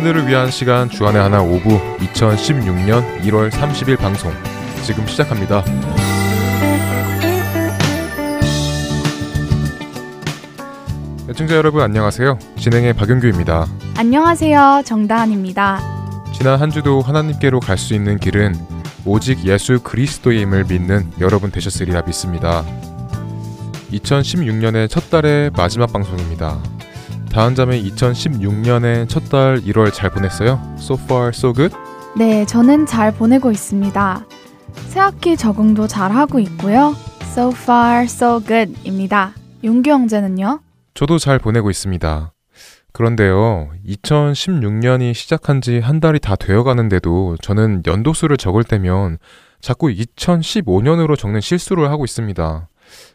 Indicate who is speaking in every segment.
Speaker 1: 청년들을 위한 시간 주안의 하나 5부 2016년 1월 30일 방송 지금 시작합니다. 애청자 여러분 안녕하세요. 진행의 박윤규입니다.
Speaker 2: 안녕하세요. 정다은입니다.
Speaker 1: 지난 한 주도 하나님께로 갈 수 있는 길은 오직 예수 그리스도임을 믿는 여러분 되셨으리라 믿습니다. 2016년의 첫 달의 마지막 방송입니다. 다은 자매 2016년의 첫달 1월 잘 보냈어요? So far so good?
Speaker 2: 네, 저는 잘 보내고 있습니다. 새학기 적응도 잘 하고 있고요. So far so good입니다. 윤규 형제는요?
Speaker 1: 저도 잘 보내고 있습니다. 그런데요, 2016년이 시작한 지 한 달이 다 되어 가는데도 저는 연도수를 적을 때면 자꾸 2015년으로 적는 실수를 하고 있습니다.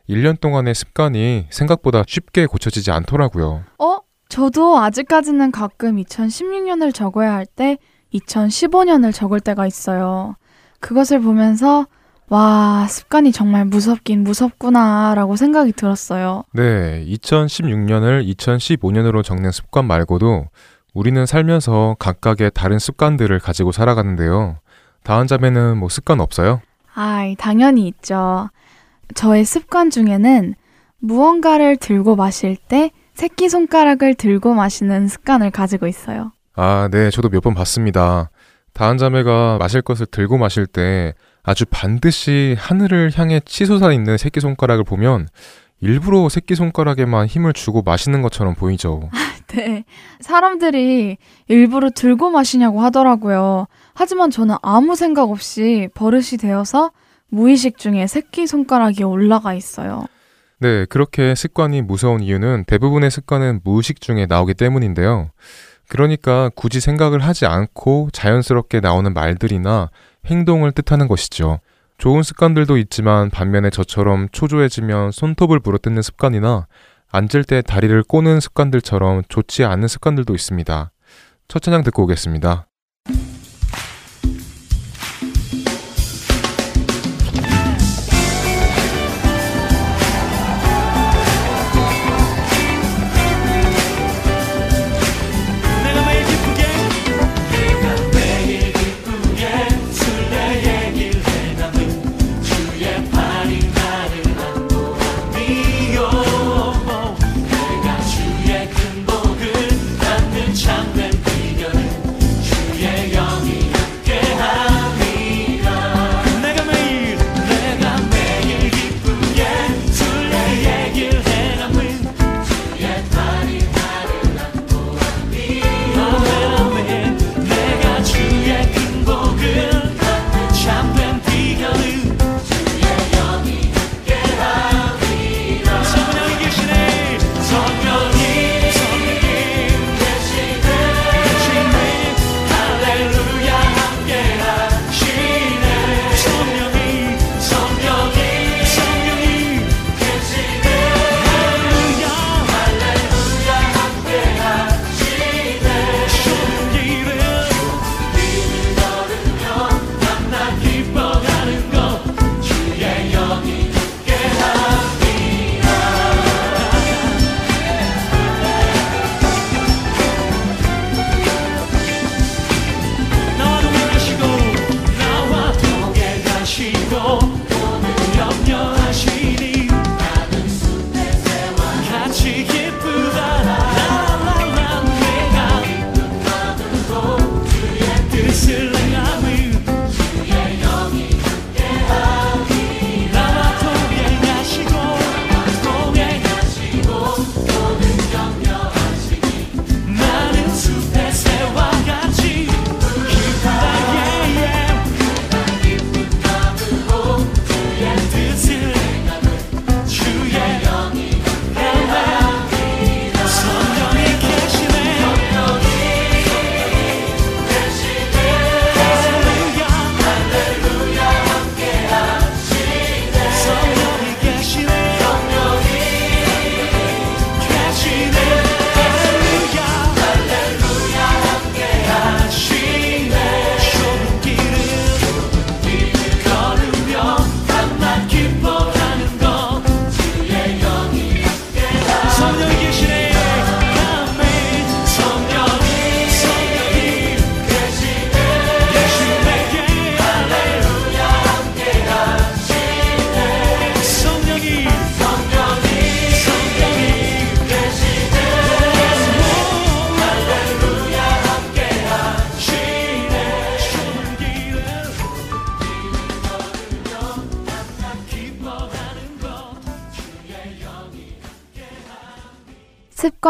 Speaker 1: 1년 동안의 습관이 생각보다 쉽게 고쳐지지 않더라고요.
Speaker 2: 어? 저도 아직까지는 가끔 2016년을 적어야 할 때 2015년을 적을 때가 있어요. 그것을 보면서 와, 습관이 정말 무섭긴 무섭구나 라고 생각이 들었어요.
Speaker 1: 네, 2016년을 2015년으로 적는 습관 말고도 우리는 살면서 각각의 다른 습관들을 가지고 살아가는데요. 다은 자매는 뭐 습관 없어요?
Speaker 2: 아이, 당연히 있죠. 저의 습관 중에는 무언가를 들고 마실 때 새끼 손가락을 들고 마시는 습관을 가지고 있어요.
Speaker 1: 아, 네, 저도 몇 번 봤습니다. 다은 자매가 마실 것을 들고 마실 때 아주 반드시 하늘을 향해 치솟아 있는 새끼 손가락을 보면 일부러 새끼 손가락에만 힘을 주고 마시는 것처럼 보이죠.
Speaker 2: 네. 사람들이 일부러 들고 마시냐고 하더라고요. 하지만 저는 아무 생각 없이 버릇이 되어서 무의식 중에 새끼 손가락이 올라가 있어요.
Speaker 1: 네, 그렇게 습관이 무서운 이유는 대부분의 습관은 무의식 중에 나오기 때문인데요. 그러니까 굳이 생각을 하지 않고 자연스럽게 나오는 말들이나 행동을 뜻하는 것이죠. 좋은 습관들도 있지만 반면에 저처럼 초조해지면 손톱을 부러뜨는 습관이나 앉을 때 다리를 꼬는 습관들처럼 좋지 않은 습관들도 있습니다. 첫 찬양 듣고 오겠습니다.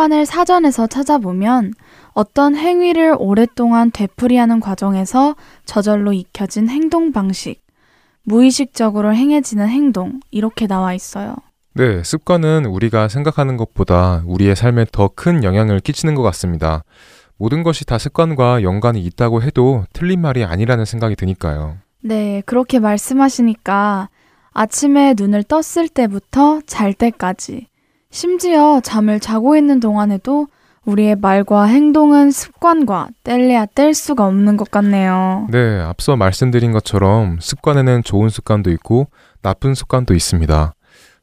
Speaker 2: 습관을 사전에서 찾아보면 어떤 행위를 오랫동안 되풀이하는 과정에서 저절로 익혀진 행동 방식, 무의식적으로 행해지는 행동, 이렇게 나와 있어요.
Speaker 1: 네, 습관은 우리가 생각하는 것보다 우리의 삶에 더 큰 영향을 끼치는 것 같습니다. 모든 것이 다 습관과 연관이 있다고 해도 틀린 말이 아니라는 생각이 드니까요.
Speaker 2: 네, 그렇게 말씀하시니까 아침에 눈을 떴을 때부터 잘 때까지, 심지어 잠을 자고 있는 동안에도 우리의 말과 행동은 습관과 뗄래야 뗄 수가 없는 것 같네요.
Speaker 1: 네, 앞서 말씀드린 것처럼 습관에는 좋은 습관도 있고 나쁜 습관도 있습니다.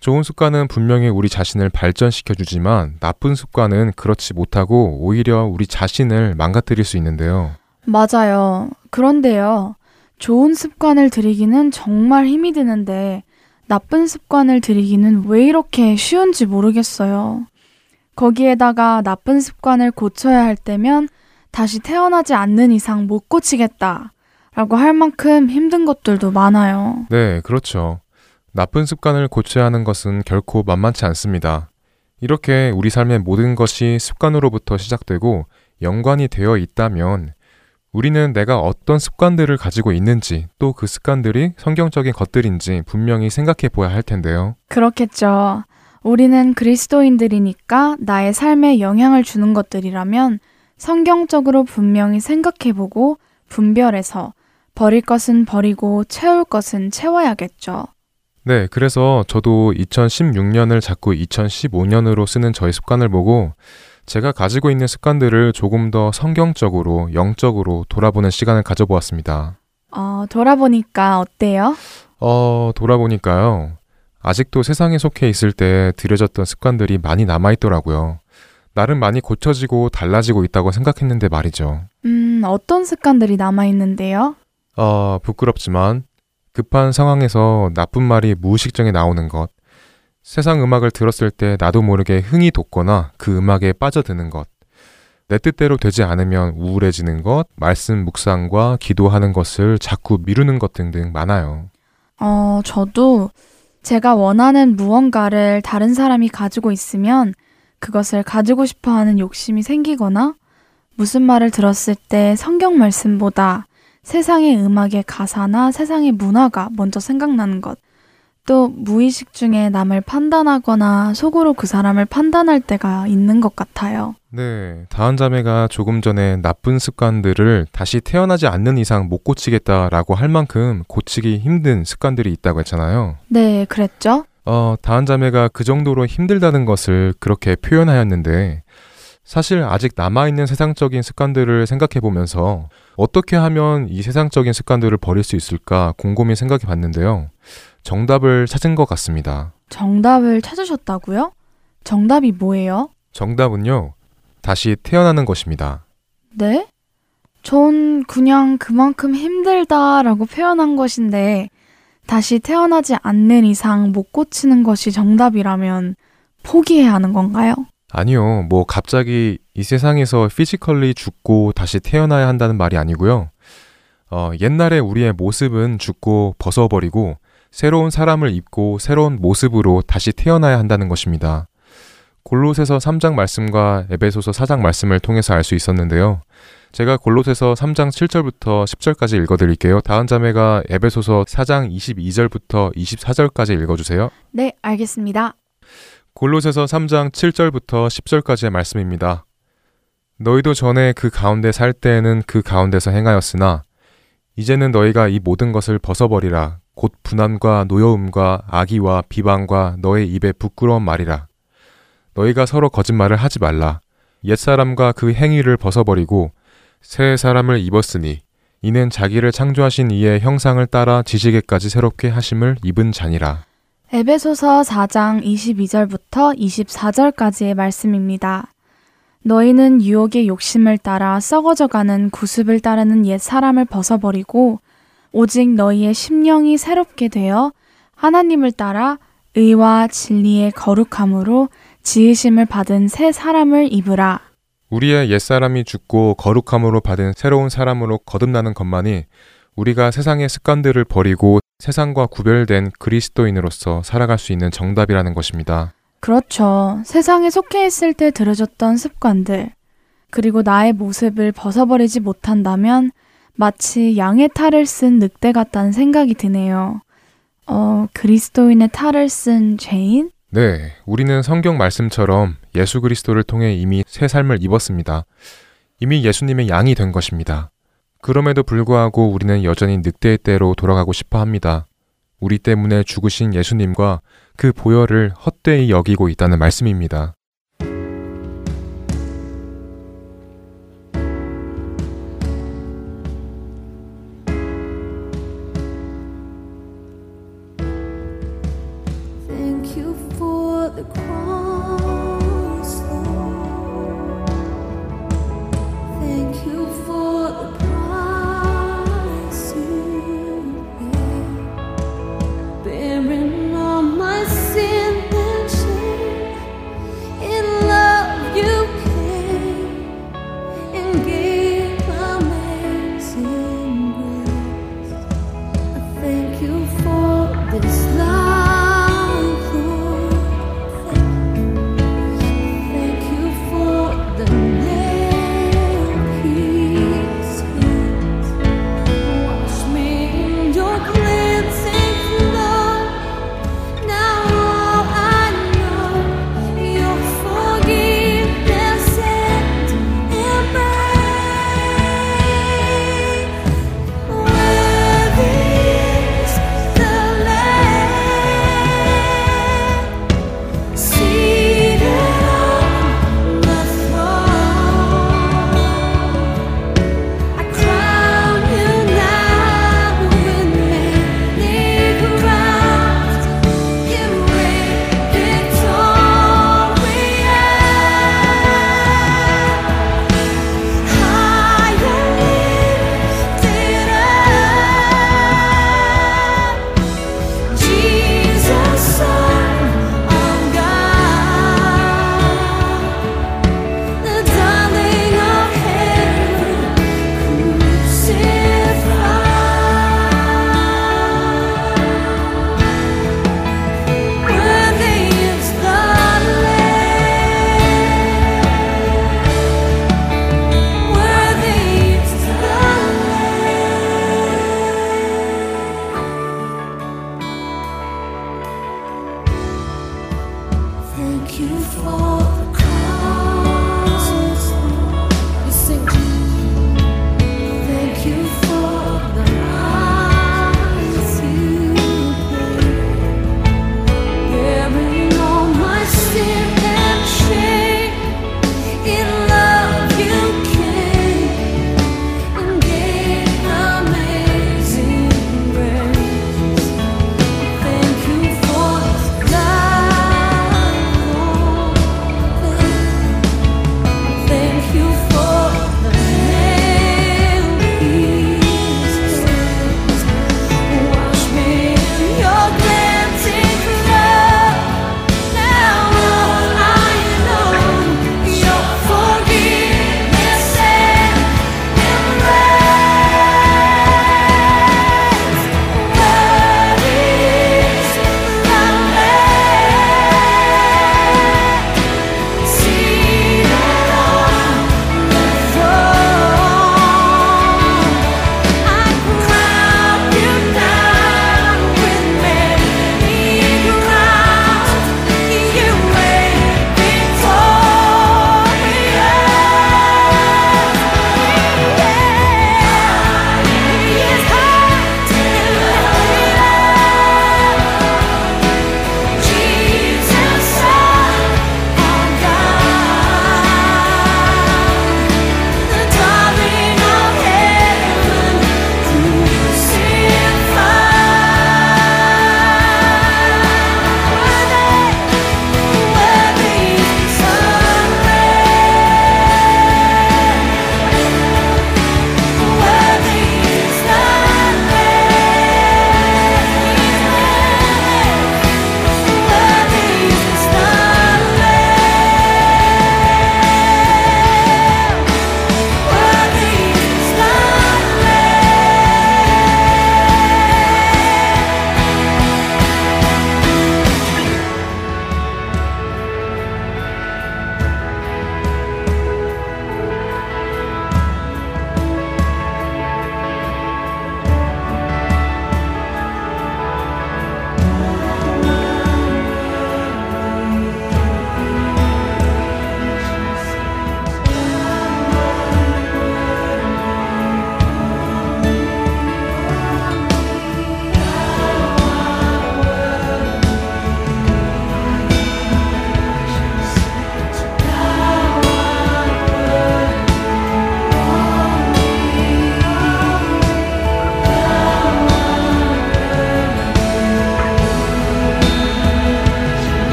Speaker 1: 좋은 습관은 분명히 우리 자신을 발전시켜 주지만 나쁜 습관은 그렇지 못하고 오히려 우리 자신을 망가뜨릴 수 있는데요.
Speaker 2: 맞아요. 그런데요. 좋은 습관을 들이기는 정말 힘이 드는데 나쁜 습관을 들이기는 왜 이렇게 쉬운지 모르겠어요. 거기에다가 나쁜 습관을 고쳐야 할 때면 다시 태어나지 않는 이상 못 고치겠다. 라고 할 만큼 힘든 것들도 많아요.
Speaker 1: 네, 그렇죠. 나쁜 습관을 고쳐야 하는 것은 결코 만만치 않습니다. 이렇게 우리 삶의 모든 것이 습관으로부터 시작되고 연관이 되어 있다면 우리는 내가 어떤 습관들을 가지고 있는지 또 그 습관들이 성경적인 것들인지 분명히 생각해 보아야 할 텐데요.
Speaker 2: 그렇겠죠. 우리는 그리스도인들이니까 나의 삶에 영향을 주는 것들이라면 성경적으로 분명히 생각해 보고 분별해서 버릴 것은 버리고 채울 것은 채워야겠죠.
Speaker 1: 네, 그래서 저도 2016년을 자꾸 2015년으로 쓰는 저의 습관을 보고 제가 가지고 있는 습관들을 조금 더 성경적으로, 영적으로 돌아보는 시간을 가져보았습니다.
Speaker 2: 어, 돌아보니까 어때요?
Speaker 1: 어, 돌아보니까요. 아직도 세상에 속해 있을 때 들여졌던 습관들이 많이 남아있더라고요. 나름 많이 고쳐지고 달라지고 있다고 생각했는데 말이죠.
Speaker 2: 음, 어떤 습관들이 남아있는데요?
Speaker 1: 어, 부끄럽지만 급한 상황에서 나쁜 말이 무의식적에 나오는 것, 세상 음악을 들었을 때 나도 모르게 흥이 돋거나 그 음악에 빠져드는 것, 내 뜻대로 되지 않으면 우울해지는 것, 말씀 묵상과 기도하는 것을 자꾸 미루는 것 등등 많아요.
Speaker 2: 어, 저도 제가 원하는 무언가를 다른 사람이 가지고 있으면 그것을 가지고 싶어 하는 욕심이 생기거나 무슨 말을 들었을 때 성경 말씀보다 세상의 음악의 가사나 세상의 문화가 먼저 생각나는 것. 또 무의식 중에 남을 판단하거나 속으로 그 사람을 판단할 때가 있는 것 같아요.
Speaker 1: 네, 다한 자매가 조금 전에 나쁜 습관들을 다시 태어나지 않는 이상 못 고치겠다라고 할 만큼 고치기 힘든 습관들이 있다고 했잖아요.
Speaker 2: 네, 그랬죠?
Speaker 1: 어, 다한 자매가 그 정도로 힘들다는 것을 그렇게 표현하였는데 사실 아직 남아있는 세상적인 습관들을 생각해 보면서 어떻게 하면 이 세상적인 습관들을 버릴 수 있을까 곰곰이 생각해 봤는데요. 정답을 찾은 것 같습니다.
Speaker 2: 정답을 찾으셨다고요? 정답이 뭐예요?
Speaker 1: 정답은요, 다시 태어나는 것입니다.
Speaker 2: 네? 전 그냥 그만큼 힘들다라고 표현한 것인데, 다시 태어나지 않는 이상 못 고치는 것이 정답이라면 포기해야 하는 건가요?
Speaker 1: 아니요, 뭐 갑자기 이 세상에서 physically 죽고 다시 태어나야 한다는 말이 아니고요. 어, 옛날에 우리의 모습은 죽고 벗어버리고 새로운 사람을 입고 새로운 모습으로 다시 태어나야 한다는 것입니다. 골로새서 3장 말씀과 에베소서 4장 말씀을 통해서 알 수 있었는데요. 제가 골로새서 3장 7절부터 10절까지 읽어드릴게요. 다음 자매가 에베소서 4장 22절부터 24절까지 읽어주세요.
Speaker 2: 네, 알겠습니다.
Speaker 1: 골로새서 3장 7절부터 10절까지의 말씀입니다. 너희도 전에 그 가운데 살 때에는 그 가운데서 행하였으나 이제는 너희가 이 모든 것을 벗어버리라 곧 분함과 노여움과 악의와 비방과 너의 입에 부끄러운 말이라. 너희가 서로 거짓말을 하지 말라. 옛사람과 그 행위를 벗어버리고 새 사람을 입었으니 이는 자기를 창조하신 이의 형상을 따라 지지개까지 새롭게 하심을 입은 자니라.
Speaker 2: 에베소서 4장 22절부터 24절까지의 말씀입니다. 너희는 유혹의 욕심을 따라 썩어져가는 구습을 따르는 옛 사람을 벗어버리고 오직 너희의 심령이 새롭게 되어 하나님을 따라 의와 진리의 거룩함으로 지으심을 받은 새 사람을 입으라.
Speaker 1: 우리의 옛사람이 죽고 거룩함으로 받은 새로운 사람으로 거듭나는 것만이 우리가 세상의 습관들을 버리고 세상과 구별된 그리스도인으로서 살아갈 수 있는 정답이라는 것입니다.
Speaker 2: 그렇죠. 세상에 속해 있을 때 들여졌던 습관들, 그리고 나의 모습을 벗어버리지 못한다면 마치 양의 탈을 쓴 늑대 같다는 생각이 드네요. 어, 그리스도인의 탈을 쓴 죄인?
Speaker 3: 네, 우리는 성경 말씀처럼 예수 그리스도를 통해 이미 새 삶을 입었습니다. 이미 예수님의 양이 된 것입니다. 그럼에도 불구하고 우리는 여전히 늑대의 때로 돌아가고 싶어 합니다. 우리 때문에 죽으신 예수님과 그 보혈을 헛되이 여기고 있다는 말씀입니다.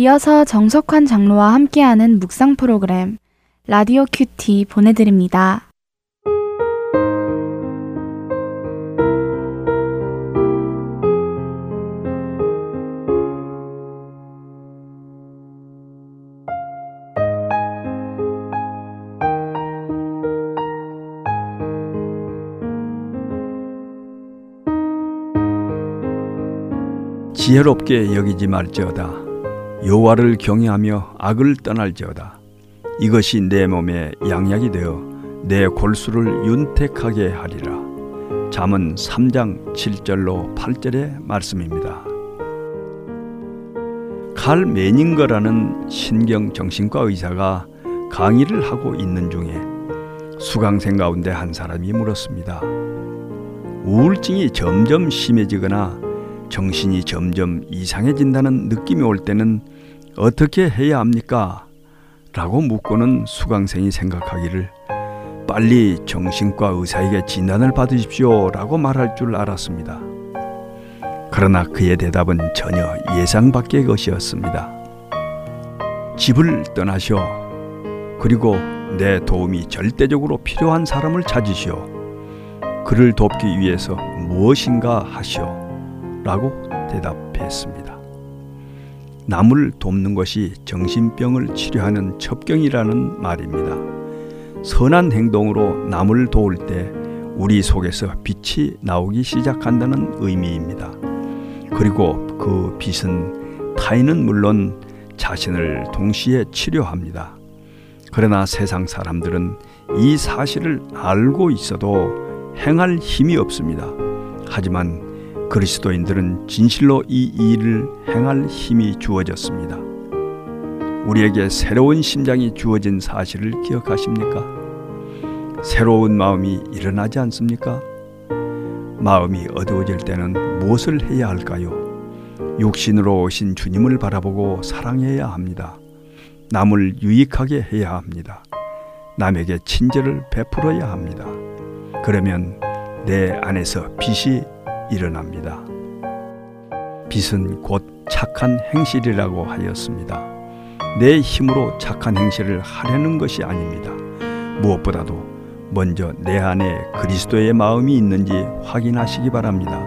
Speaker 2: 이어서 정석환 장로와 함께하는 묵상 프로그램 라디오 큐티 보내드립니다.
Speaker 4: 지혜롭게 여기지 말지어다 여호와를 경외하며 악을 떠날지어다 이것이 내 몸에 양약이 되어 내 골수를 윤택하게 하리라 잠언 3장 7절로 8절의 말씀입니다. 칼 메닝거라는 신경 정신과 의사가 강의를 하고 있는 중에 수강생 가운데 한 사람이 물었습니다. 우울증이 점점 심해지거나 정신이 점점 이상해진다는 느낌이 올 때는 어떻게 해야 합니까? 라고 묻고는 수강생이 생각하기를 빨리 정신과 의사에게 진단을 받으십시오 라고 말할 줄 알았습니다. 그러나 그의 대답은 전혀 예상 밖의 것이었습니다. 집을 떠나시오. 그리고 내 도움이 절대적으로 필요한 사람을 찾으시오. 그를 돕기 위해서 무엇인가 하시오. 라고 대답했습니다. 남을 돕는 것이 정신병을 치료하는 첩경이라는 말입니다. 선한 행동으로 남을 도울 때 우리 속에서 빛이 나오기 시작한다는 의미입니다. 그리고 그 빛은 타인은 물론 자신을 동시에 치료합니다. 그러나 세상 사람들은 이 사실을 알고 있어도 행할 힘이 없습니다. 하지만 그리스도인들은 진실로 이 일을 행할 힘이 주어졌습니다. 우리에게 새로운 심장이 주어진 사실을 기억하십니까? 새로운 마음이 일어나지 않습니까? 마음이 어두워질 때는 무엇을 해야 할까요? 육신으로 오신 주님을 바라보고 사랑해야 합니다. 남을 유익하게 해야 합니다. 남에게 친절을 베풀어야 합니다. 그러면 내 안에서 빛이 일어납니다. 빛은 곧 착한 행실이라고 하였습니다. 내 힘으로 착한 행실을 하려는 것이 아닙니다. 무엇보다도 먼저 내 안에 그리스도의 마음이 있는지 확인하시기 바랍니다.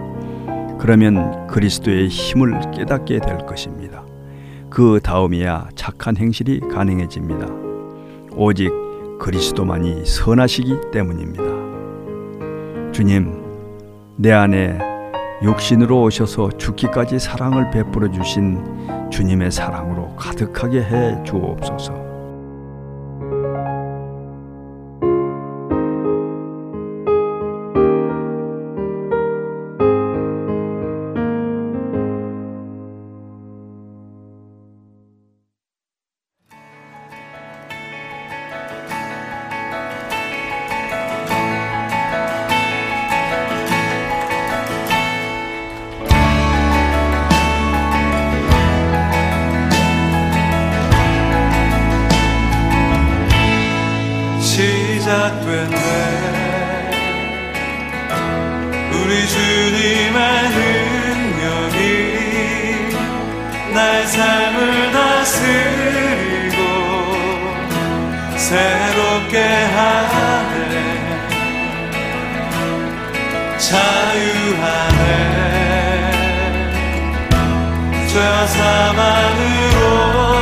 Speaker 4: 그러면 그리스도의 힘을 깨닫게 될 것입니다. 그 다음이야 착한 행실이 가능해집니다. 오직 그리스도만이 선하시기 때문입니다. 주님, 내 안에 육신으로 오셔서 죽기까지 사랑을 베풀어 주신 주님의 사랑으로 가득하게 해 주옵소서.
Speaker 5: 나의 삶을 다스리고 새롭게 하네. 자유하네. 죄와 사망으로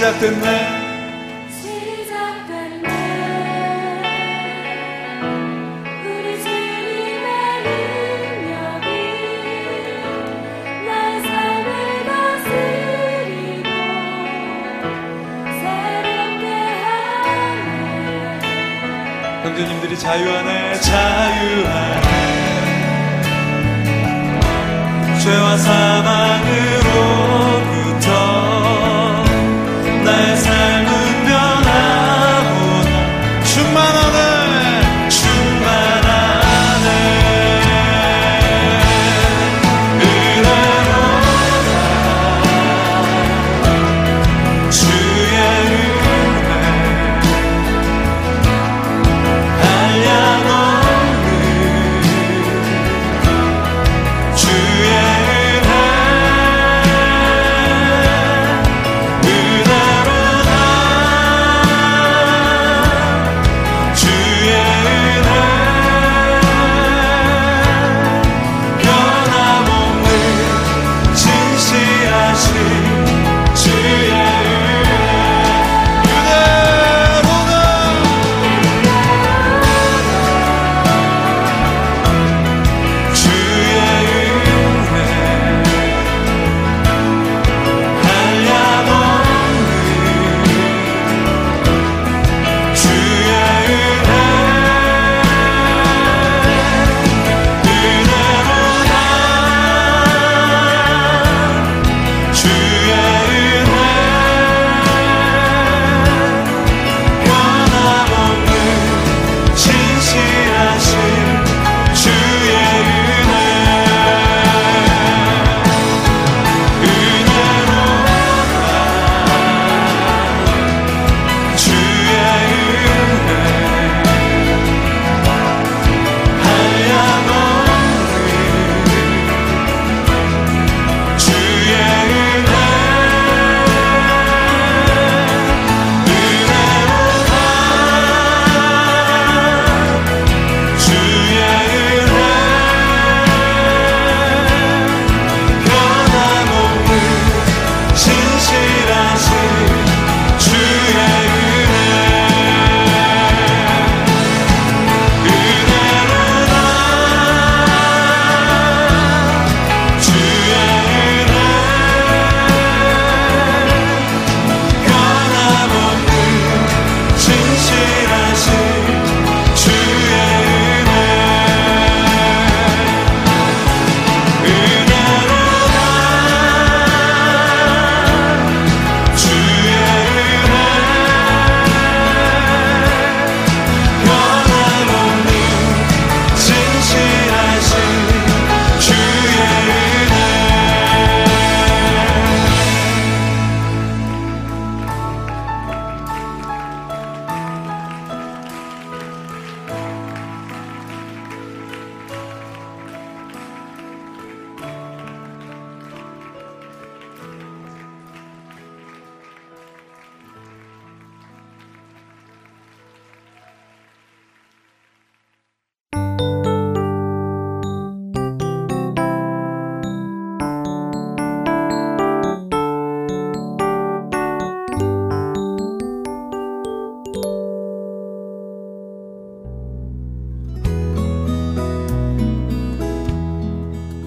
Speaker 3: 롭게 하네.
Speaker 5: 형제님들이 자유 안에 자유 안에 죄와 사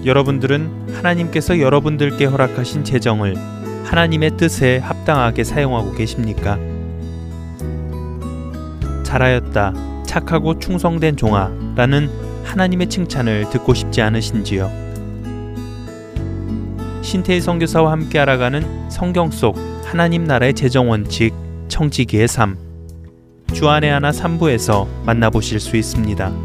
Speaker 6: 여러분들은 하나님께서 여러분들께 허락하신 재정을 하나님의 뜻에 합당하게 사용하고 계십니까? 잘하였다. 착하고 충성된 종아. 라는 하나님의 칭찬을 듣고 싶지 않으신지요? 신태희 선교사와 함께 알아가는 성경 속 하나님 나라의 재정 원칙 청지기의 삶. 주안의 하나 3부에서 만나보실 수 있습니다.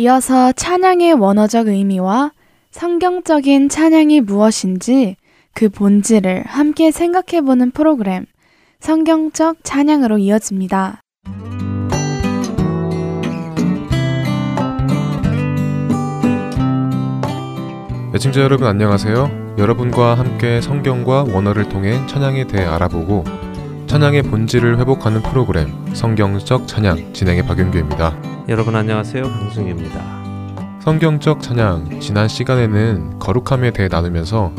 Speaker 2: 이어서 찬양의 원어적 의미와 성경적인 찬양이 무엇인지 그 본질을 함께 생각해 보는 프로그램 성경적 찬양으로 이어집니다.
Speaker 1: 애청자 여러분 안녕하세요. 여러분과 함께 성경과 원어를 통해 찬양에 대해 알아보고 찬양의 본질을 회복하는 프로그램 성경적 찬양 진행의 박윤규입니다.
Speaker 7: 여러분 안녕하세요. 강승규입니다.
Speaker 1: 성경적 찬양 지난 시간에는 거룩함에 대해 나누면서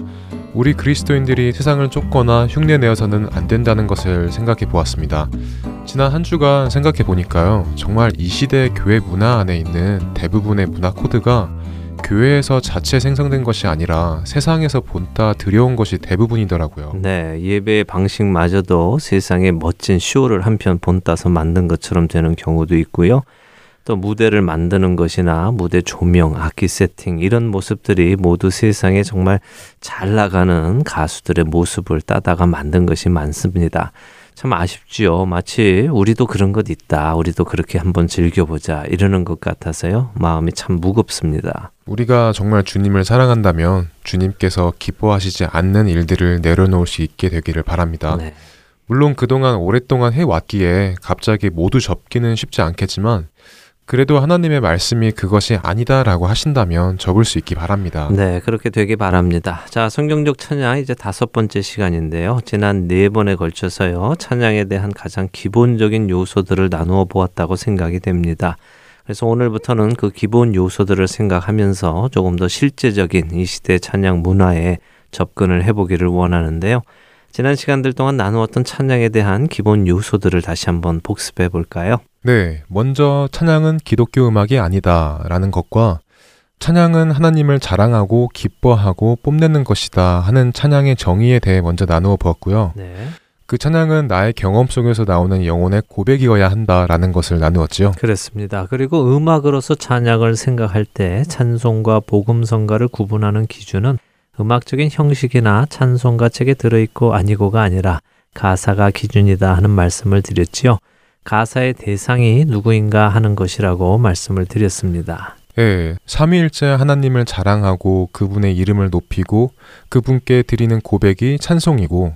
Speaker 1: 우리 그리스도인들이 세상을 쫓거나 흉내내어서는 안 된다는 것을 생각해 보았습니다. 지난 한 주간 생각해 보니까요. 정말 이 시대 교회 문화 안에 있는 대부분의 문화 코드가 교회에서 자체 생성된 것이 아니라 세상에서 본따 들여온 것이 대부분이더라고요.
Speaker 7: 네, 예배의 방식마저도 세상에 멋진 쇼를 한편 본따서 만든 것처럼 되는 경우도 있고요. 또 무대를 만드는 것이나 무대 조명, 악기 세팅 이런 모습들이 모두 세상에 정말 잘 나가는 가수들의 모습을 따다가 만든 것이 많습니다. 참 아쉽지요. 마치 우리도 그런 것 있다. 우리도 그렇게 한번 즐겨보자. 이러는 것 같아서요. 마음이 참 무겁습니다.
Speaker 1: 우리가 정말 주님을 사랑한다면 주님께서 기뻐하시지 않는 일들을 내려놓을 수 있게 되기를 바랍니다.
Speaker 7: 네.
Speaker 1: 물론 그동안 오랫동안 해왔기에 갑자기 모두 접기는 쉽지 않겠지만 그래도 하나님의 말씀이 그것이 아니다라고 하신다면 접을 수 있기 바랍니다.
Speaker 7: 네, 그렇게 되기 바랍니다. 자, 성경적 찬양 이제 다섯 번째 시간인데요. 지난 네 번에 걸쳐서요. 찬양에 대한 가장 기본적인 요소들을 나누어 보았다고 생각이 됩니다. 그래서 오늘부터는 그 기본 요소들을 생각하면서 조금 더 실제적인 이 시대 찬양 문화에 접근을 해보기를 원하는데요. 지난 시간들 동안 나누었던 찬양에 대한 기본 요소들을 다시 한번 복습해 볼까요?
Speaker 1: 네, 먼저 찬양은 기독교 음악이 아니다라는 것과 찬양은 하나님을 자랑하고 기뻐하고 뽐내는 것이다 하는 찬양의 정의에 대해 먼저 나누어 보았고요.
Speaker 7: 네.
Speaker 1: 그 찬양은 나의 경험 속에서 나오는 영혼의 고백이어야 한다라는 것을 나누었지요.
Speaker 7: 그렇습니다. 그리고 음악으로서 찬양을 생각할 때 찬송과 복음 성가를 구분하는 기준은 음악적인 형식이나 찬송가 책에 들어있고 아니고가 아니라 가사가 기준이다 하는 말씀을 드렸지요. 가사의 대상이 누구인가 하는 것이라고 말씀을 드렸습니다.
Speaker 1: 예, 삼위일체 하나님을 자랑하고 그분의 이름을 높이고 그분께 드리는 고백이 찬송이고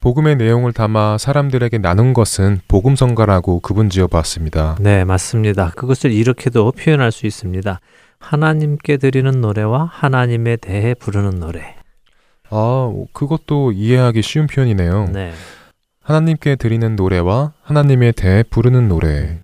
Speaker 1: 복음의 내용을 담아 사람들에게 나눈 것은 복음성가라고 구분 지어 봤습니다.
Speaker 7: 네, 맞습니다. 그것을 이렇게도 표현할 수 있습니다. 하나님께 드리는 노래와 하나님에 대해 부르는 노래.
Speaker 1: 아, 그것도 이해하기 쉬운 표현이네요.
Speaker 7: 네.
Speaker 1: 하나님께 드리는 노래와 하나님에 대해 부르는 노래.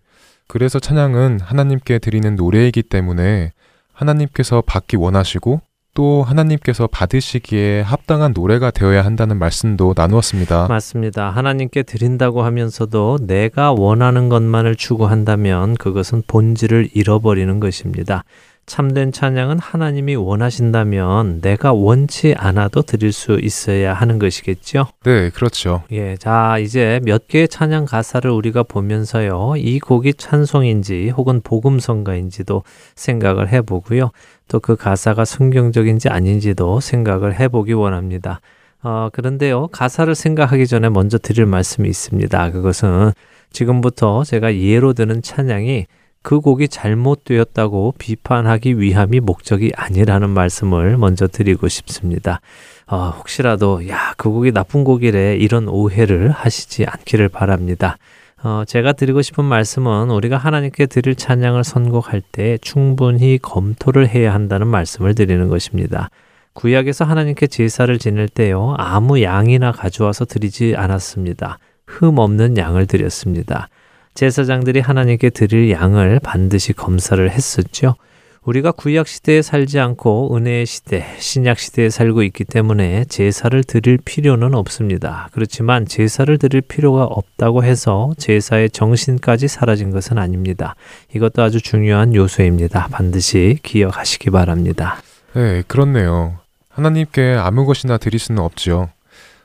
Speaker 1: 그래서 찬양은 하나님께 드리는 노래이기 때문에 하나님께서 받기 원하시고 또 하나님께서 받으시기에 합당한 노래가 되어야 한다는 말씀도 나누었습니다.
Speaker 7: 맞습니다. 하나님께 드린다고 하면서도 내가 원하는 것만을 추구한다면 그것은 본질을 잃어버리는 것입니다. 참된 찬양은 하나님이 원하신다면 내가 원치 않아도 드릴 수 있어야 하는 것이겠죠.
Speaker 1: 네, 그렇죠.
Speaker 7: 예, 자, 이제 몇 개의 찬양 가사를 우리가 보면서요, 이 곡이 찬송인지 혹은 복음성가인지도 생각을 해 보고요. 또 그 가사가 성경적인지 아닌지도 생각을 해 보기 원합니다. 어, 그런데요, 가사를 생각하기 전에 먼저 드릴 말씀이 있습니다. 그것은 지금부터 제가 예로 드는 찬양이 그 곡이 잘못되었다고 비판하기 위함이 목적이 아니라는 말씀을 먼저 드리고 싶습니다. 어, 혹시라도 야, 그 곡이 나쁜 곡이래 이런 오해를 하시지 않기를 바랍니다. 어, 제가 드리고 싶은 말씀은 우리가 하나님께 드릴 찬양을 선곡할 때 충분히 검토를 해야 한다는 말씀을 드리는 것입니다. 구약에서 하나님께 제사를 지낼 때요, 아무 양이나 가져와서 드리지 않았습니다. 흠 없는 양을 드렸습니다. 제사장들이 하나님께 드릴 양을 반드시 검사를 했었죠. 우리가 구약 시대에 살지 않고 은혜의 시대, 신약 시대에 살고 있기 때문에 제사를 드릴 필요는 없습니다. 그렇지만 제사를 드릴 필요가 없다고 해서 제사의 정신까지 사라진 것은 아닙니다. 이것도 아주 중요한 요소입니다. 반드시 기억하시기 바랍니다.
Speaker 1: 네, 그렇네요. 하나님께 아무 것이나 드릴 수는 없지요.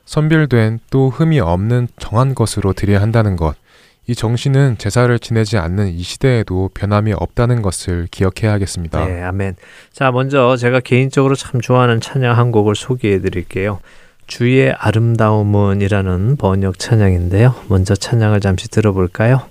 Speaker 1: 선별된 또 흠이 없는 정한 것으로 드려야 한다는 것. 이 정신은 제사를 지내지 않는 이 시대에도 변함이 없다는 것을 기억해야 하겠습니다.
Speaker 7: 네, 아멘. 자, 먼저 제가 개인적으로 참 좋아하는 찬양 한 곡을 소개해 드릴게요. 주의 아름다움은이라는 번역 찬양인데요. 먼저 찬양을 잠시 들어볼까요?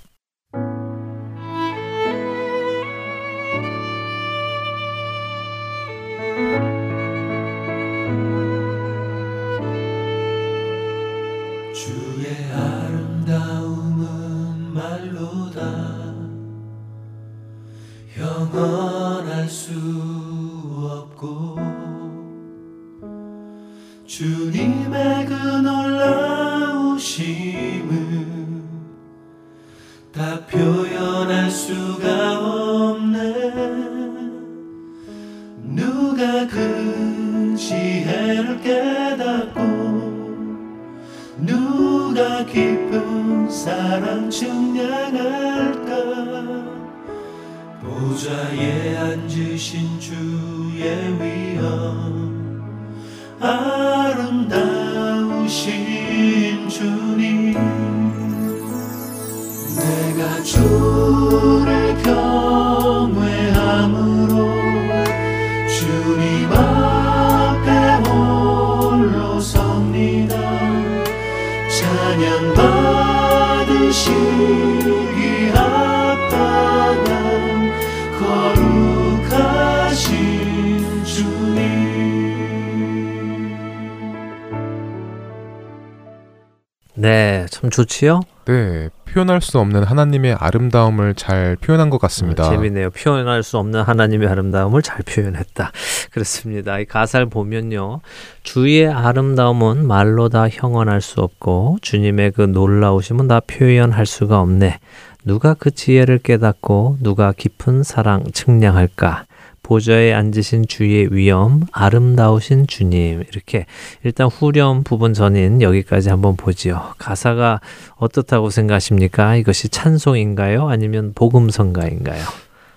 Speaker 7: 네, 참 좋지요?
Speaker 1: 네, 표현할 수 없는 하나님의 아름다움을 잘 표현한 것 같습니다.
Speaker 7: 어, 재미네요. 표현할 수 없는 하나님의 아름다움을 잘 표현했다. 그렇습니다. 이 가사를 보면요. 주의 아름다움은 말로 다 형언할 수 없고 주님의 그 놀라우심은 다 표현할 수가 없네. 누가 그 지혜를 깨닫고 누가 깊은 사랑 측량할까? 보좌에 앉으신 주의 위엄, 아름다우신 주님. 이렇게 일단 후렴 부분 전인 여기까지 한번 보지요. 가사가 어떻다고 생각하십니까? 이것이 찬송인가요? 아니면 복음성가인가요?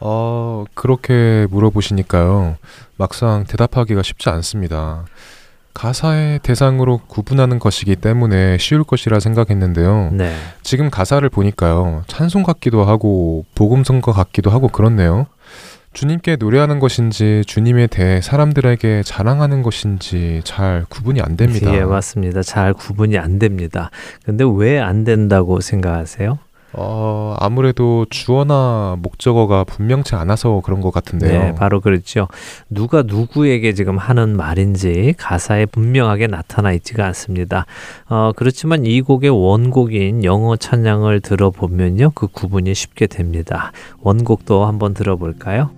Speaker 1: 어, 그렇게 물어보시니까요. 막상 대답하기가 쉽지 않습니다. 가사의 대상으로 구분하는 것이기 때문에 쉬울 것이라 생각했는데요.
Speaker 7: 네.
Speaker 1: 지금 가사를 보니까요. 찬송 같기도 하고 복음성가 같기도 하고 그렇네요. 주님께 노래하는 것인지 주님에 대해 사람들에게 자랑하는 것인지 잘 구분이 안 됩니다.
Speaker 7: 예, 맞습니다. 잘 구분이 안 됩니다. 근데 왜 안 된다고 생각하세요?
Speaker 1: 어, 아무래도 주어나 목적어가 분명치 않아서 그런 것 같은데요.
Speaker 7: 네, 바로 그렇죠. 누가 누구에게 지금 하는 말인지 가사에 분명하게 나타나 있지가 않습니다. 어, 그렇지만 이 곡의 원곡인 영어 찬양을 들어보면요. 그 구분이 쉽게 됩니다. 원곡도 한번 들어볼까요?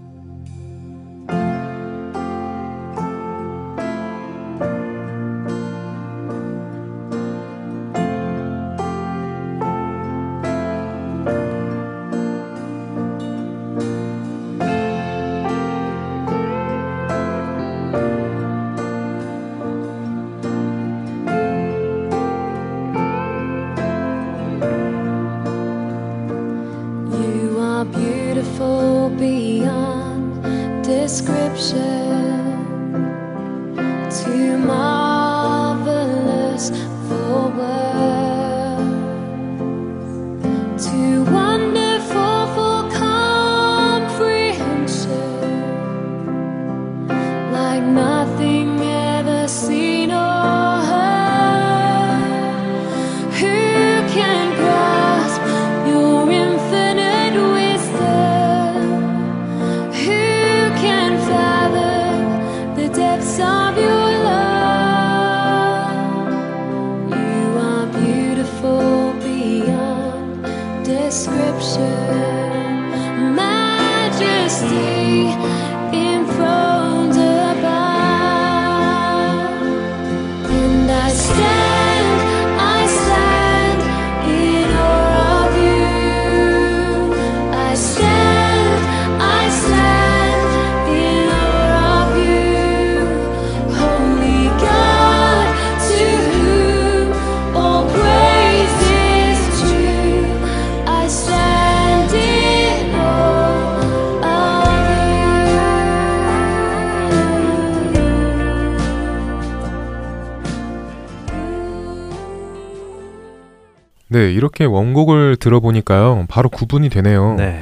Speaker 1: 이렇게 원곡을 들어보니까요. 바로 구분이 되네요.
Speaker 7: 네.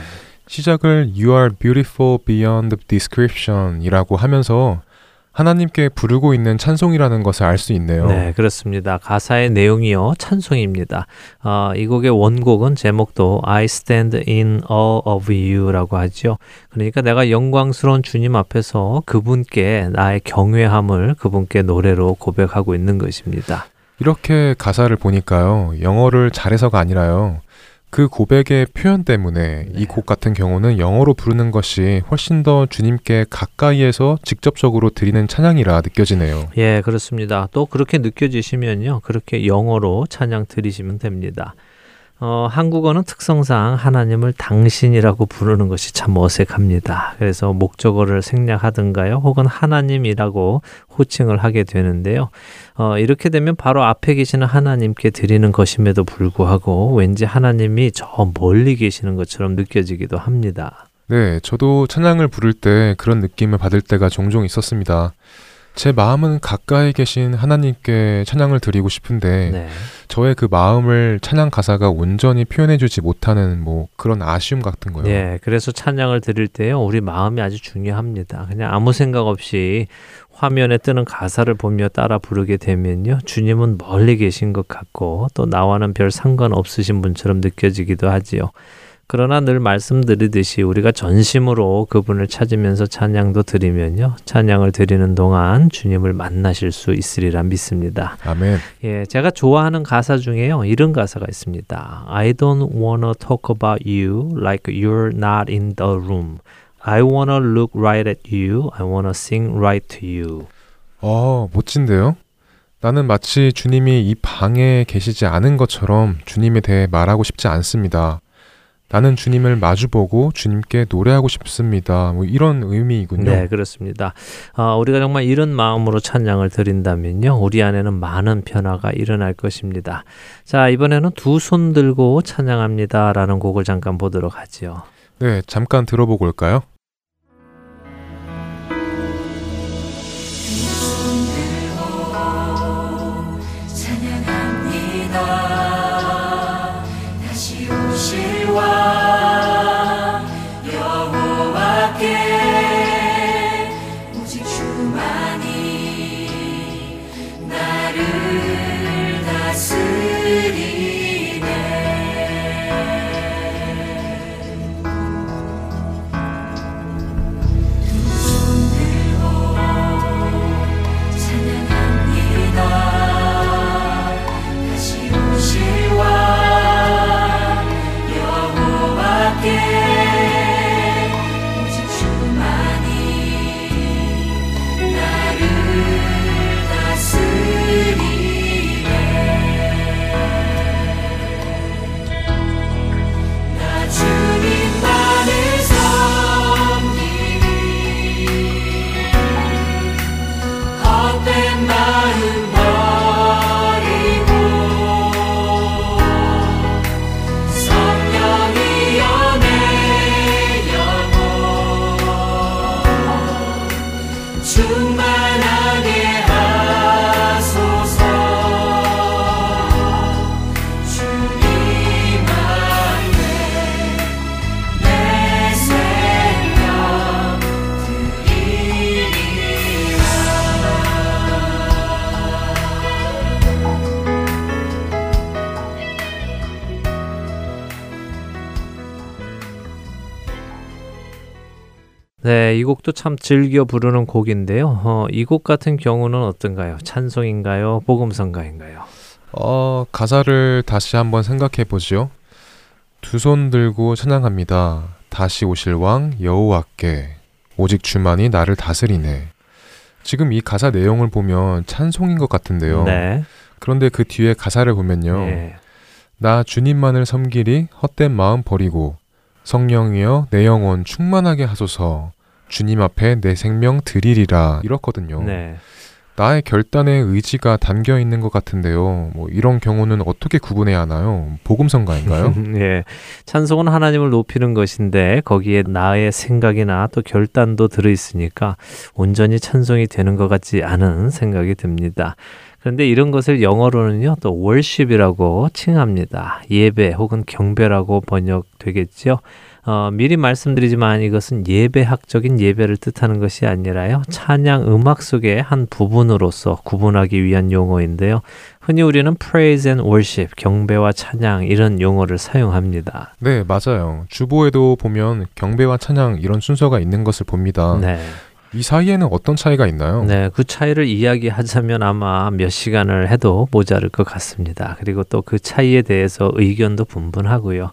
Speaker 1: 시작을 You are beautiful beyond description 이라고 하면서 하나님께 부르고 있는 찬송이라는 것을 알 수 있네요.
Speaker 7: 네, 그렇습니다. 가사의 내용이요, 찬송입니다. 아, 이 곡의 원곡은 제목도 I stand in awe of you라고 하죠. 그러니까 내가 영광스러운 주님 앞에서 그분께 나의 경외함을 그분께 노래로 고백하고 있는 것입니다.
Speaker 1: 이렇게 가사를 보니까요. 영어를 잘해서가 아니라요. 그 고백의 표현 때문에
Speaker 7: 네.
Speaker 1: 이곡 같은 경우는 영어로 부르는 것이 훨씬 더 주님께 가까이에서 직접적으로 드리는 찬양이라 느껴지네요.
Speaker 7: 예, 그렇습니다. 또 그렇게 느껴지시면요. 그렇게 영어로 찬양 드리시면 됩니다. 어, 한국어는 특성상 하나님을 당신이라고 부르는 것이 참 어색합니다. 그래서 목적어를 생략하든가요, 혹은 하나님이라고 호칭을 하게 되는데요. 어, 이렇게 되면 바로 앞에 계시는 하나님께 드리는 것임에도 불구하고 왠지 하나님이 저 멀리 계시는 것처럼 느껴지기도 합니다.
Speaker 1: 네, 저도 찬양을 부를 때 그런 느낌을 받을 때가 종종 있었습니다. 제 마음은 가까이 계신 하나님께 찬양을 드리고 싶은데
Speaker 7: 네.
Speaker 1: 저의 그 마음을 찬양 가사가 온전히 표현해주지 못하는 뭐 그런 아쉬움 같은 거요.
Speaker 7: 네, 그래서 찬양을 드릴 때요, 우리 마음이 아주 중요합니다. 그냥 아무 생각 없이 화면에 뜨는 가사를 보며 따라 부르게 되면요, 주님은 멀리 계신 것 같고 또 나와는 별 상관 없으신 분처럼 느껴지기도 하지요. 그러나 늘 말씀드리듯이 우리가 전심으로 그분을 찾으면서 찬양도 드리면요, 찬양을 드리는 동안 주님을 만나실 수 있으리라 믿습니다.
Speaker 1: 아멘.
Speaker 7: 예, 제가 좋아하는 가사 중에요. 이런 가사가 있습니다. I don't wanna talk about you like you're not in the room. I wanna look right at you. I wanna sing right to you.
Speaker 1: 어, 멋진데요? 나는 마치 주님이 이 방에 계시지 않은 것처럼 주님에 대해 말하고 싶지 않습니다. 나는 주님을 마주보고 주님께 노래하고 싶습니다. 뭐 이런 의미이군요.
Speaker 7: 네, 그렇습니다. 아, 우리가 정말 이런 마음으로 찬양을 드린다면요. 우리 안에는 많은 변화가 일어날 것입니다. 자, 이번에는 두 손 들고 찬양합니다라는 곡을 잠깐 보도록 하지요.
Speaker 1: 네, 잠깐 들어보고 올까요?
Speaker 7: 이 곡도 참 즐겨 부르는 곡인데요. 어, 이곡 같은 경우는 어떤가요? 찬송인가요? 복음성가인가요?
Speaker 1: 어, 가사를 다시 한번 생각해 보지요. 두 손 들고 찬양합니다. 다시 오실 왕 여호와께 오직 주만이 나를 다스리네. 지금 이 가사 내용을 보면 찬송인 것 같은데요.
Speaker 7: 네.
Speaker 1: 그런데 그 뒤에 가사를 보면요.
Speaker 7: 예.
Speaker 1: 나 주님만을 섬기리 헛된 마음 버리고 성령이여 내 영혼 충만하게 하소서 주님 앞에 내 생명 드리리라 이렇거든요.
Speaker 7: 네.
Speaker 1: 나의 결단에 의지가 담겨 있는 것 같은데요. 뭐 이런 경우는 어떻게 구분해야 하나요? 복음성가인가요?
Speaker 7: 예. 찬송은 하나님을 높이는 것인데 거기에 나의 생각이나 또 결단도 들어 있으니까 온전히 찬송이 되는 것 같지 않은 생각이 듭니다. 그런데 이런 것을 영어로는요, 또 worship이라고 칭합니다. 예배 혹은 경배라고 번역되겠죠. 어, 미리 말씀드리지만 이것은 예배학적인 예배를 뜻하는 것이 아니라요. 찬양 음악 속의 한 부분으로서 구분하기 위한 용어인데요. 흔히 우리는 praise and worship, 경배와 찬양 이런 용어를 사용합니다.
Speaker 1: 네, 맞아요. 주보에도 보면 경배와 찬양 이런 순서가 있는 것을 봅니다.
Speaker 7: 네.
Speaker 1: 이 사이에는 어떤 차이가 있나요?
Speaker 7: 네, 그 차이를 이야기하자면 아마 몇 시간을 해도 모자랄 것 같습니다. 그리고 또 그 차이에 대해서 의견도 분분하고요.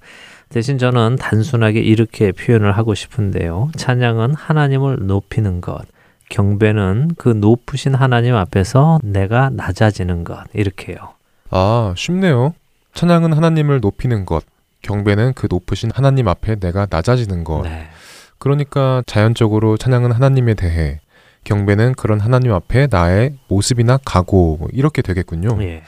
Speaker 7: 대신 저는 단순하게 이렇게 표현을 하고 싶은데요. 찬양은 하나님을 높이는 것, 경배는 그 높으신 하나님 앞에서 내가 낮아지는 것, 이렇게요.
Speaker 1: 아, 쉽네요. 찬양은 하나님을 높이는 것, 경배는 그 높으신 하나님 앞에 내가 낮아지는 것.
Speaker 7: 네.
Speaker 1: 그러니까 자연적으로 찬양은 하나님에 대해, 경배는 그런 하나님 앞에 나의 모습이나 각오 뭐 이렇게 되겠군요.
Speaker 7: 예.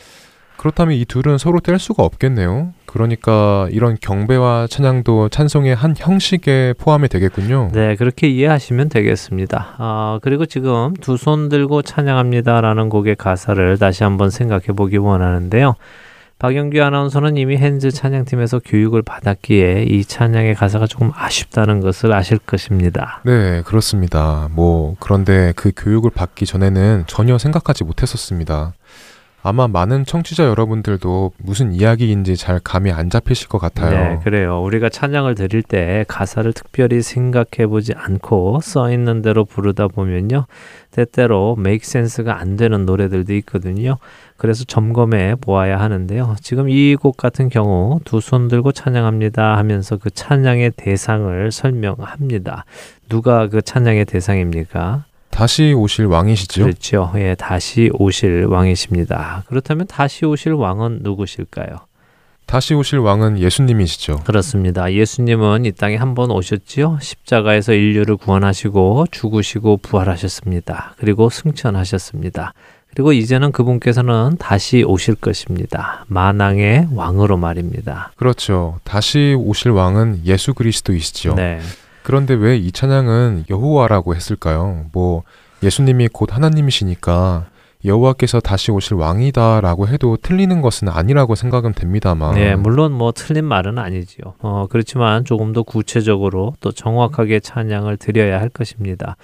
Speaker 1: 그렇다면 이 둘은 서로 뗄 수가 없겠네요. 그러니까 이런 경배와 찬양도 찬송의 한 형식에 포함이 되겠군요.
Speaker 7: 네, 그렇게 이해하시면 되겠습니다. 아, 그리고 지금 두 손 들고 찬양합니다라는 곡의 가사를 다시 한번 생각해 보기 원하는데요. 박영규 아나운서는 이미 핸즈 찬양팀에서 교육을 받았기에 이 찬양의 가사가 조금 아쉽다는 것을 아실 것입니다.
Speaker 1: 네, 그렇습니다. 뭐 그런데 그 교육을 받기 전에는 전혀 생각하지 못했었습니다. 아마 많은 청취자 여러분들도 무슨 이야기인지 잘 감이 안 잡히실 것 같아요.
Speaker 7: 네, 그래요. 우리가 찬양을 드릴 때 가사를 특별히 생각해 보지 않고 써 있는 대로 부르다 보면요. 때때로 make sense가 안 되는 노래들도 있거든요. 그래서 점검해 보아야 하는데요. 지금 이 곡 같은 경우 두 손 들고 찬양합니다 하면서 그 찬양의 대상을 설명합니다. 누가 그 찬양의 대상입니까?
Speaker 1: 다시 오실 왕이시죠?
Speaker 7: 그렇죠. 예, 다시 오실 왕이십니다. 그렇다면 다시 오실 왕은 누구실까요?
Speaker 1: 다시 오실 왕은 예수님이시죠.
Speaker 7: 그렇습니다. 예수님은 이 땅에 한 번 오셨지요. 십자가에서 인류를 구원하시고 죽으시고 부활하셨습니다. 그리고 승천하셨습니다. 그리고 이제는 그분께서는 다시 오실 것입니다. 만왕의 왕으로 말입니다.
Speaker 1: 그렇죠. 다시 오실 왕은 예수 그리스도이시죠.
Speaker 7: 네.
Speaker 1: 그런데 왜 이 찬양은 여호와라고 했을까요? 뭐 예수님이 곧 하나님이시니까 여호와께서 다시 오실 왕이다라고 해도 틀리는 것은 아니라고 생각은 됩니다만.
Speaker 7: 네, 물론 뭐 틀린 말은 아니지요. 어, 그렇지만 조금 더 구체적으로 또 정확하게 찬양을 드려야 할 것입니다.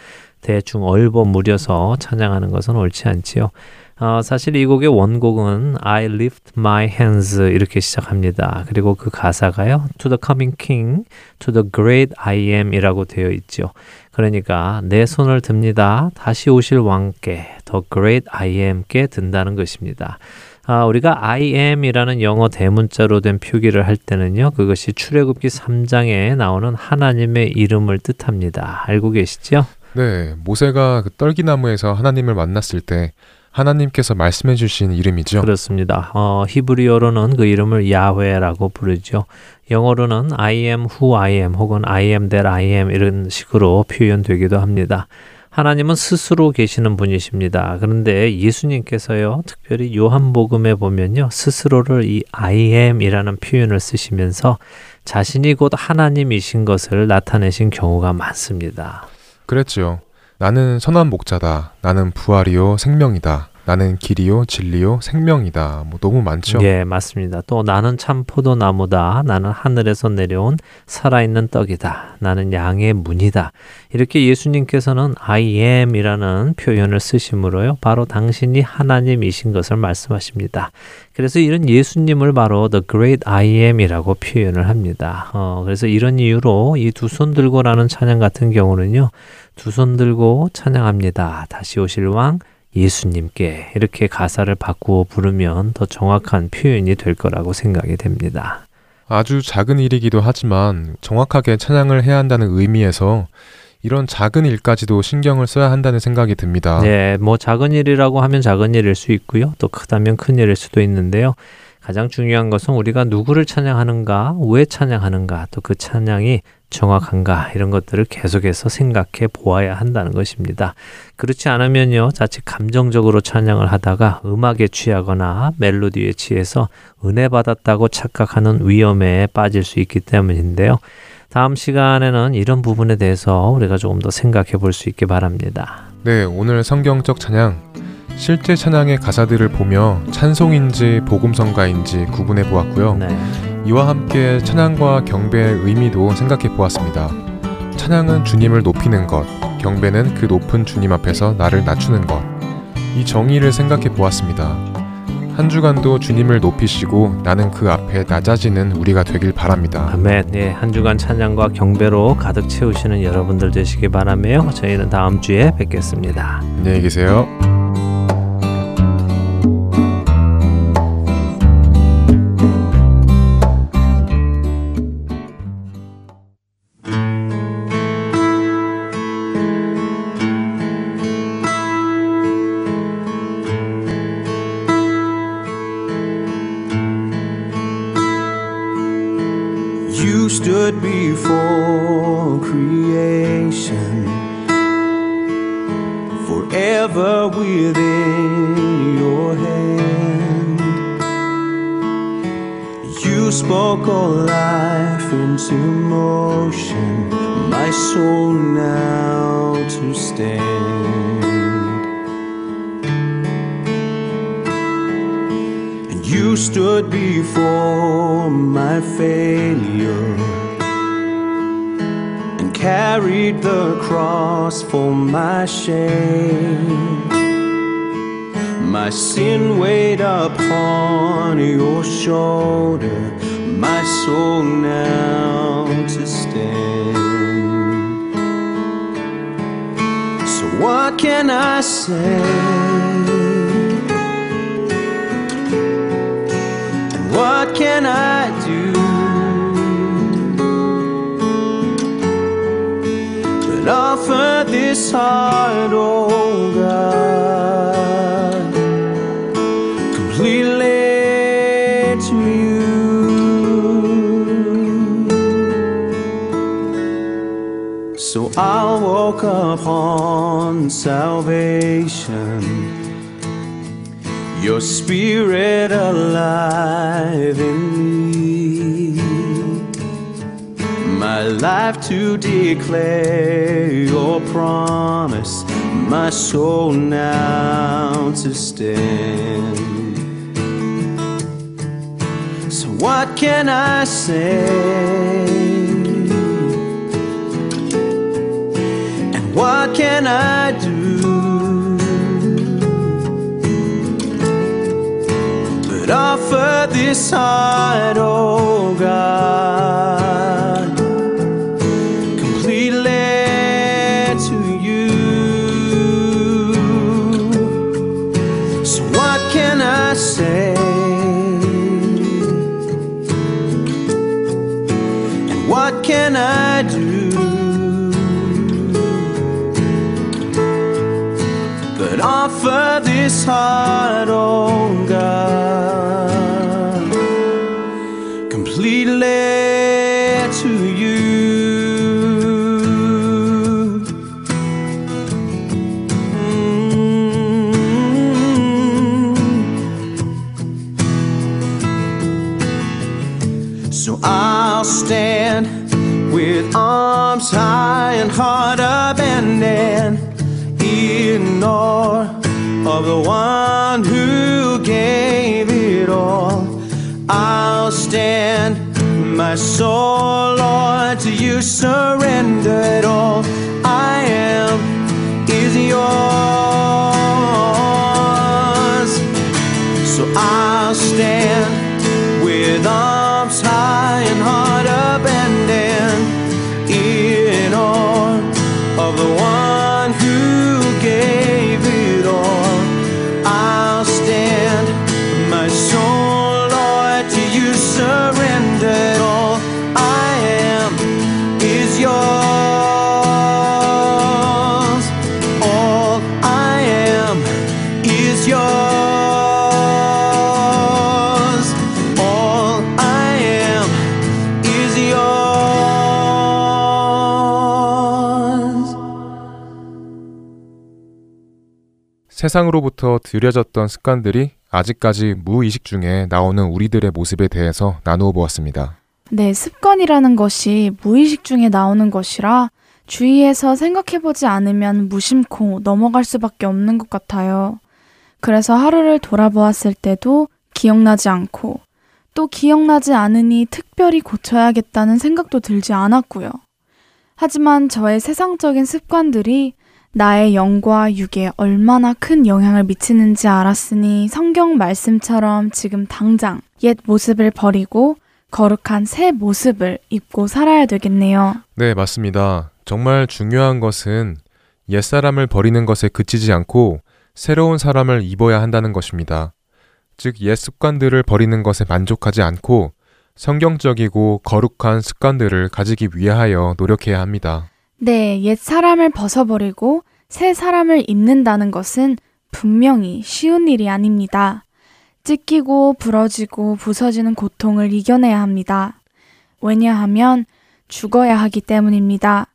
Speaker 7: 대충 얼버무려서 찬양하는 것은 옳지 않지요. 어, 사실 이 곡의 원곡은 I lift my hands 이렇게 시작합니다. 그리고 그 가사가요. To the coming king, to the great I am 이라고 되어 있죠. 그러니까 내 손을 듭니다. 다시 오실 왕께, the great I am께 든다는 것입니다. 아, 우리가 I am이라는 영어 대문자로 된 표기를 할 때는요. 그것이 출애굽기 3장에 나오는 하나님의 이름을 뜻합니다. 알고 계시죠?
Speaker 1: 네, 모세가 그 떨기나무에서 하나님을 만났을 때 하나님께서 말씀해 주신 이름이죠.
Speaker 7: 그렇습니다. 어, 히브리어로는 그 이름을 야훼라고 부르죠. 영어로는 I am who I am 혹은 I am that I am 이런 식으로 표현되기도 합니다. 하나님은 스스로 계시는 분이십니다. 그런데 예수님께서요, 특별히 요한복음에 보면요, 스스로를 이 I am이라는 표현을 쓰시면서 자신이 곧 하나님이신 것을 나타내신 경우가 많습니다.
Speaker 1: 그랬죠. 나는 선한 목자다. 나는 부활이요 생명이다. 나는 길이요 진리요 생명이다. 뭐 너무 많죠.
Speaker 7: 예, 맞습니다. 또 나는 참 포도나무다. 나는 하늘에서 내려온 살아있는 떡이다. 나는 양의 문이다. 이렇게 예수님께서는 I am이라는 표현을 쓰심으로요. 바로 당신이 하나님이신 것을 말씀하십니다. 그래서 이런 예수님을 바로 The Great I Am이라고 표현을 합니다. 어, 그래서 이런 이유로 이 두 손 들고라는 찬양 같은 경우는요. 두 손 들고 찬양합니다. 다시 오실 왕 예수님께 이렇게 가사를 바꾸어 부르면 더 정확한 표현이 될 거라고 생각이 됩니다.
Speaker 1: 아주 작은 일이기도 하지만 정확하게 찬양을 해야 한다는 의미에서 이런 작은 일까지도 신경을 써야 한다는 생각이 듭니다.
Speaker 7: 네, 뭐 작은 일이라고 하면 작은 일일 수 있고요. 또 크다면 큰 일일 수도 있는데요. 가장 중요한 것은 우리가 누구를 찬양하는가, 왜 찬양하는가, 또 그 찬양이 정확한가 이런 것들을 계속해서 생각해 보아야 한다는 것입니다. 그렇지 않으면요, 자칫 감정적으로 찬양을 하다가 음악에 취하거나 멜로디에 취해서 은혜 받았다고 착각하는 위험에 빠질 수 있기 때문인데요. 다음 시간에는 이런 부분에 대해서 우리가 조금 더 생각해 볼 수 있게 바랍니다.
Speaker 1: 네, 오늘 성경적 찬양 실제 찬양의 가사들을 보며 찬송인지 복음성가인지 구분해 보았고요.
Speaker 7: 네.
Speaker 1: 이와 함께 찬양과 경배의 의미도 생각해 보았습니다. 찬양은 주님을 높이는 것, 경배는 그 높은 주님 앞에서 나를 낮추는 것. 이 정의를 생각해 보았습니다. 한 주간도 주님을 높이시고 나는 그 앞에 낮아지는 우리가 되길 바랍니다.
Speaker 7: 아멘. 네, 한 주간 찬양과 경배로 가득 채우시는 여러분들 되시기 바라며 저희는 다음 주에 뵙겠습니다.
Speaker 1: 안녕히 계세요.
Speaker 8: So I'll walk upon salvation, your spirit alive in me my life to declare your promise, my soul now to stand. So, what can I say? What can I do? But offer this heart, oh God this heart, oh of the one who gave it all. I'll stand, my soul, Lord, to you surrendered. All I am is yours.
Speaker 1: 세상으로부터 들여졌던 습관들이 아직까지 무의식 중에 나오는 우리들의 모습에 대해서 나누어 보았습니다.
Speaker 2: 네, 습관이라는 것이 무의식 중에 나오는 것이라 주위에서 생각해보지 않으면 무심코 넘어갈 수밖에 없는 것 같아요. 그래서 하루를 돌아보았을 때도 기억나지 않고 또 기억나지 않으니 특별히 고쳐야겠다는 생각도 들지 않았고요. 하지만 저의 세상적인 습관들이 나의 영과 육에 얼마나 큰 영향을 미치는지 알았으니 성경 말씀처럼 지금 당장 옛 모습을 버리고 거룩한 새 모습을 입고 살아야 되겠네요.
Speaker 1: 네, 맞습니다. 정말 중요한 것은 옛사람을 버리는 것에 그치지 않고 새로운 사람을 입어야 한다는 것입니다. 즉, 옛 습관들을 버리는 것에 만족하지 않고 성경적이고 거룩한 습관들을 가지기 위하여 노력해야 합니다.
Speaker 2: 네, 옛 사람을 벗어버리고 새 사람을 입는다는 것은 분명히 쉬운 일이 아닙니다. 찢기고 부러지고 부서지는 고통을 이겨내야 합니다. 왜냐하면 죽어야 하기 때문입니다.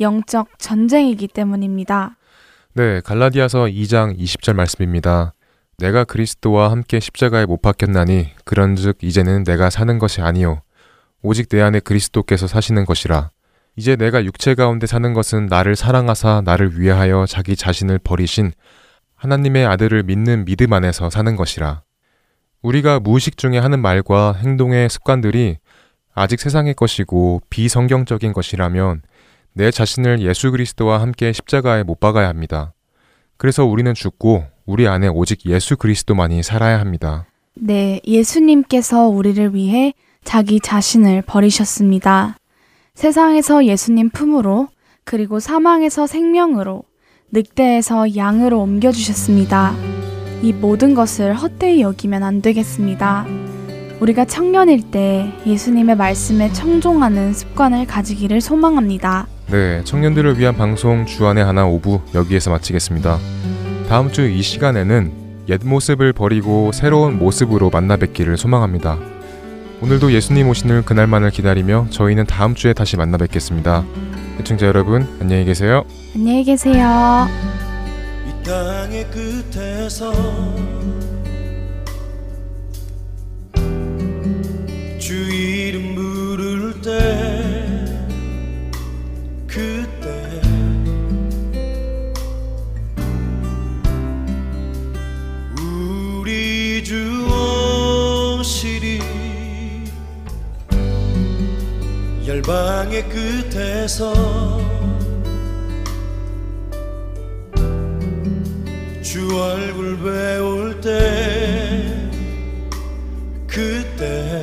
Speaker 2: 영적 전쟁이기 때문입니다.
Speaker 1: 네, 갈라디아서 2장 20절 말씀입니다. 내가 그리스도와 함께 십자가에 못 박혔나니 그런즉 이제는 내가 사는 것이 아니요 오직 내 안에 그리스도께서 사시는 것이라. 이제 내가 육체 가운데 사는 것은 나를 사랑하사 나를 위하여 자기 자신을 버리신 하나님의 아들을 믿는 믿음 안에서 사는 것이라. 우리가 무의식 중에 하는 말과 행동의 습관들이 아직 세상의 것이고 비성경적인 것이라면 내 자신을 예수 그리스도와 함께 십자가에 못 박아야 합니다. 그래서 우리는 죽고 우리 안에 오직 예수 그리스도만이 살아야 합니다.
Speaker 2: 네, 예수님께서 우리를 위해 자기 자신을 버리셨습니다. 세상에서 예수님 품으로, 그리고 사망에서 생명으로, 늑대에서 양으로 옮겨주셨습니다. 이 모든 것을 헛되이 여기면 안 되겠습니다. 우리가 청년일 때 예수님의 말씀에 청종하는 습관을 가지기를 소망합니다.
Speaker 1: 네, 청년들을 위한 방송 주안의 하나 오부 여기에서 마치겠습니다. 다음 주 이 시간에는 옛 모습을 버리고 새로운 모습으로 만나 뵙기를 소망합니다. 오늘도 예수님 오시는 그날만을 기다리며 저희는 다음 주에 다시 만나 뵙겠습니다. 애청자 여러분, 안녕히 계세요.
Speaker 2: 안녕히 계세요.
Speaker 5: 이 땅의 끝에서 주 이름 부를 때 열방의 끝에서 주 얼굴 배울 때 그때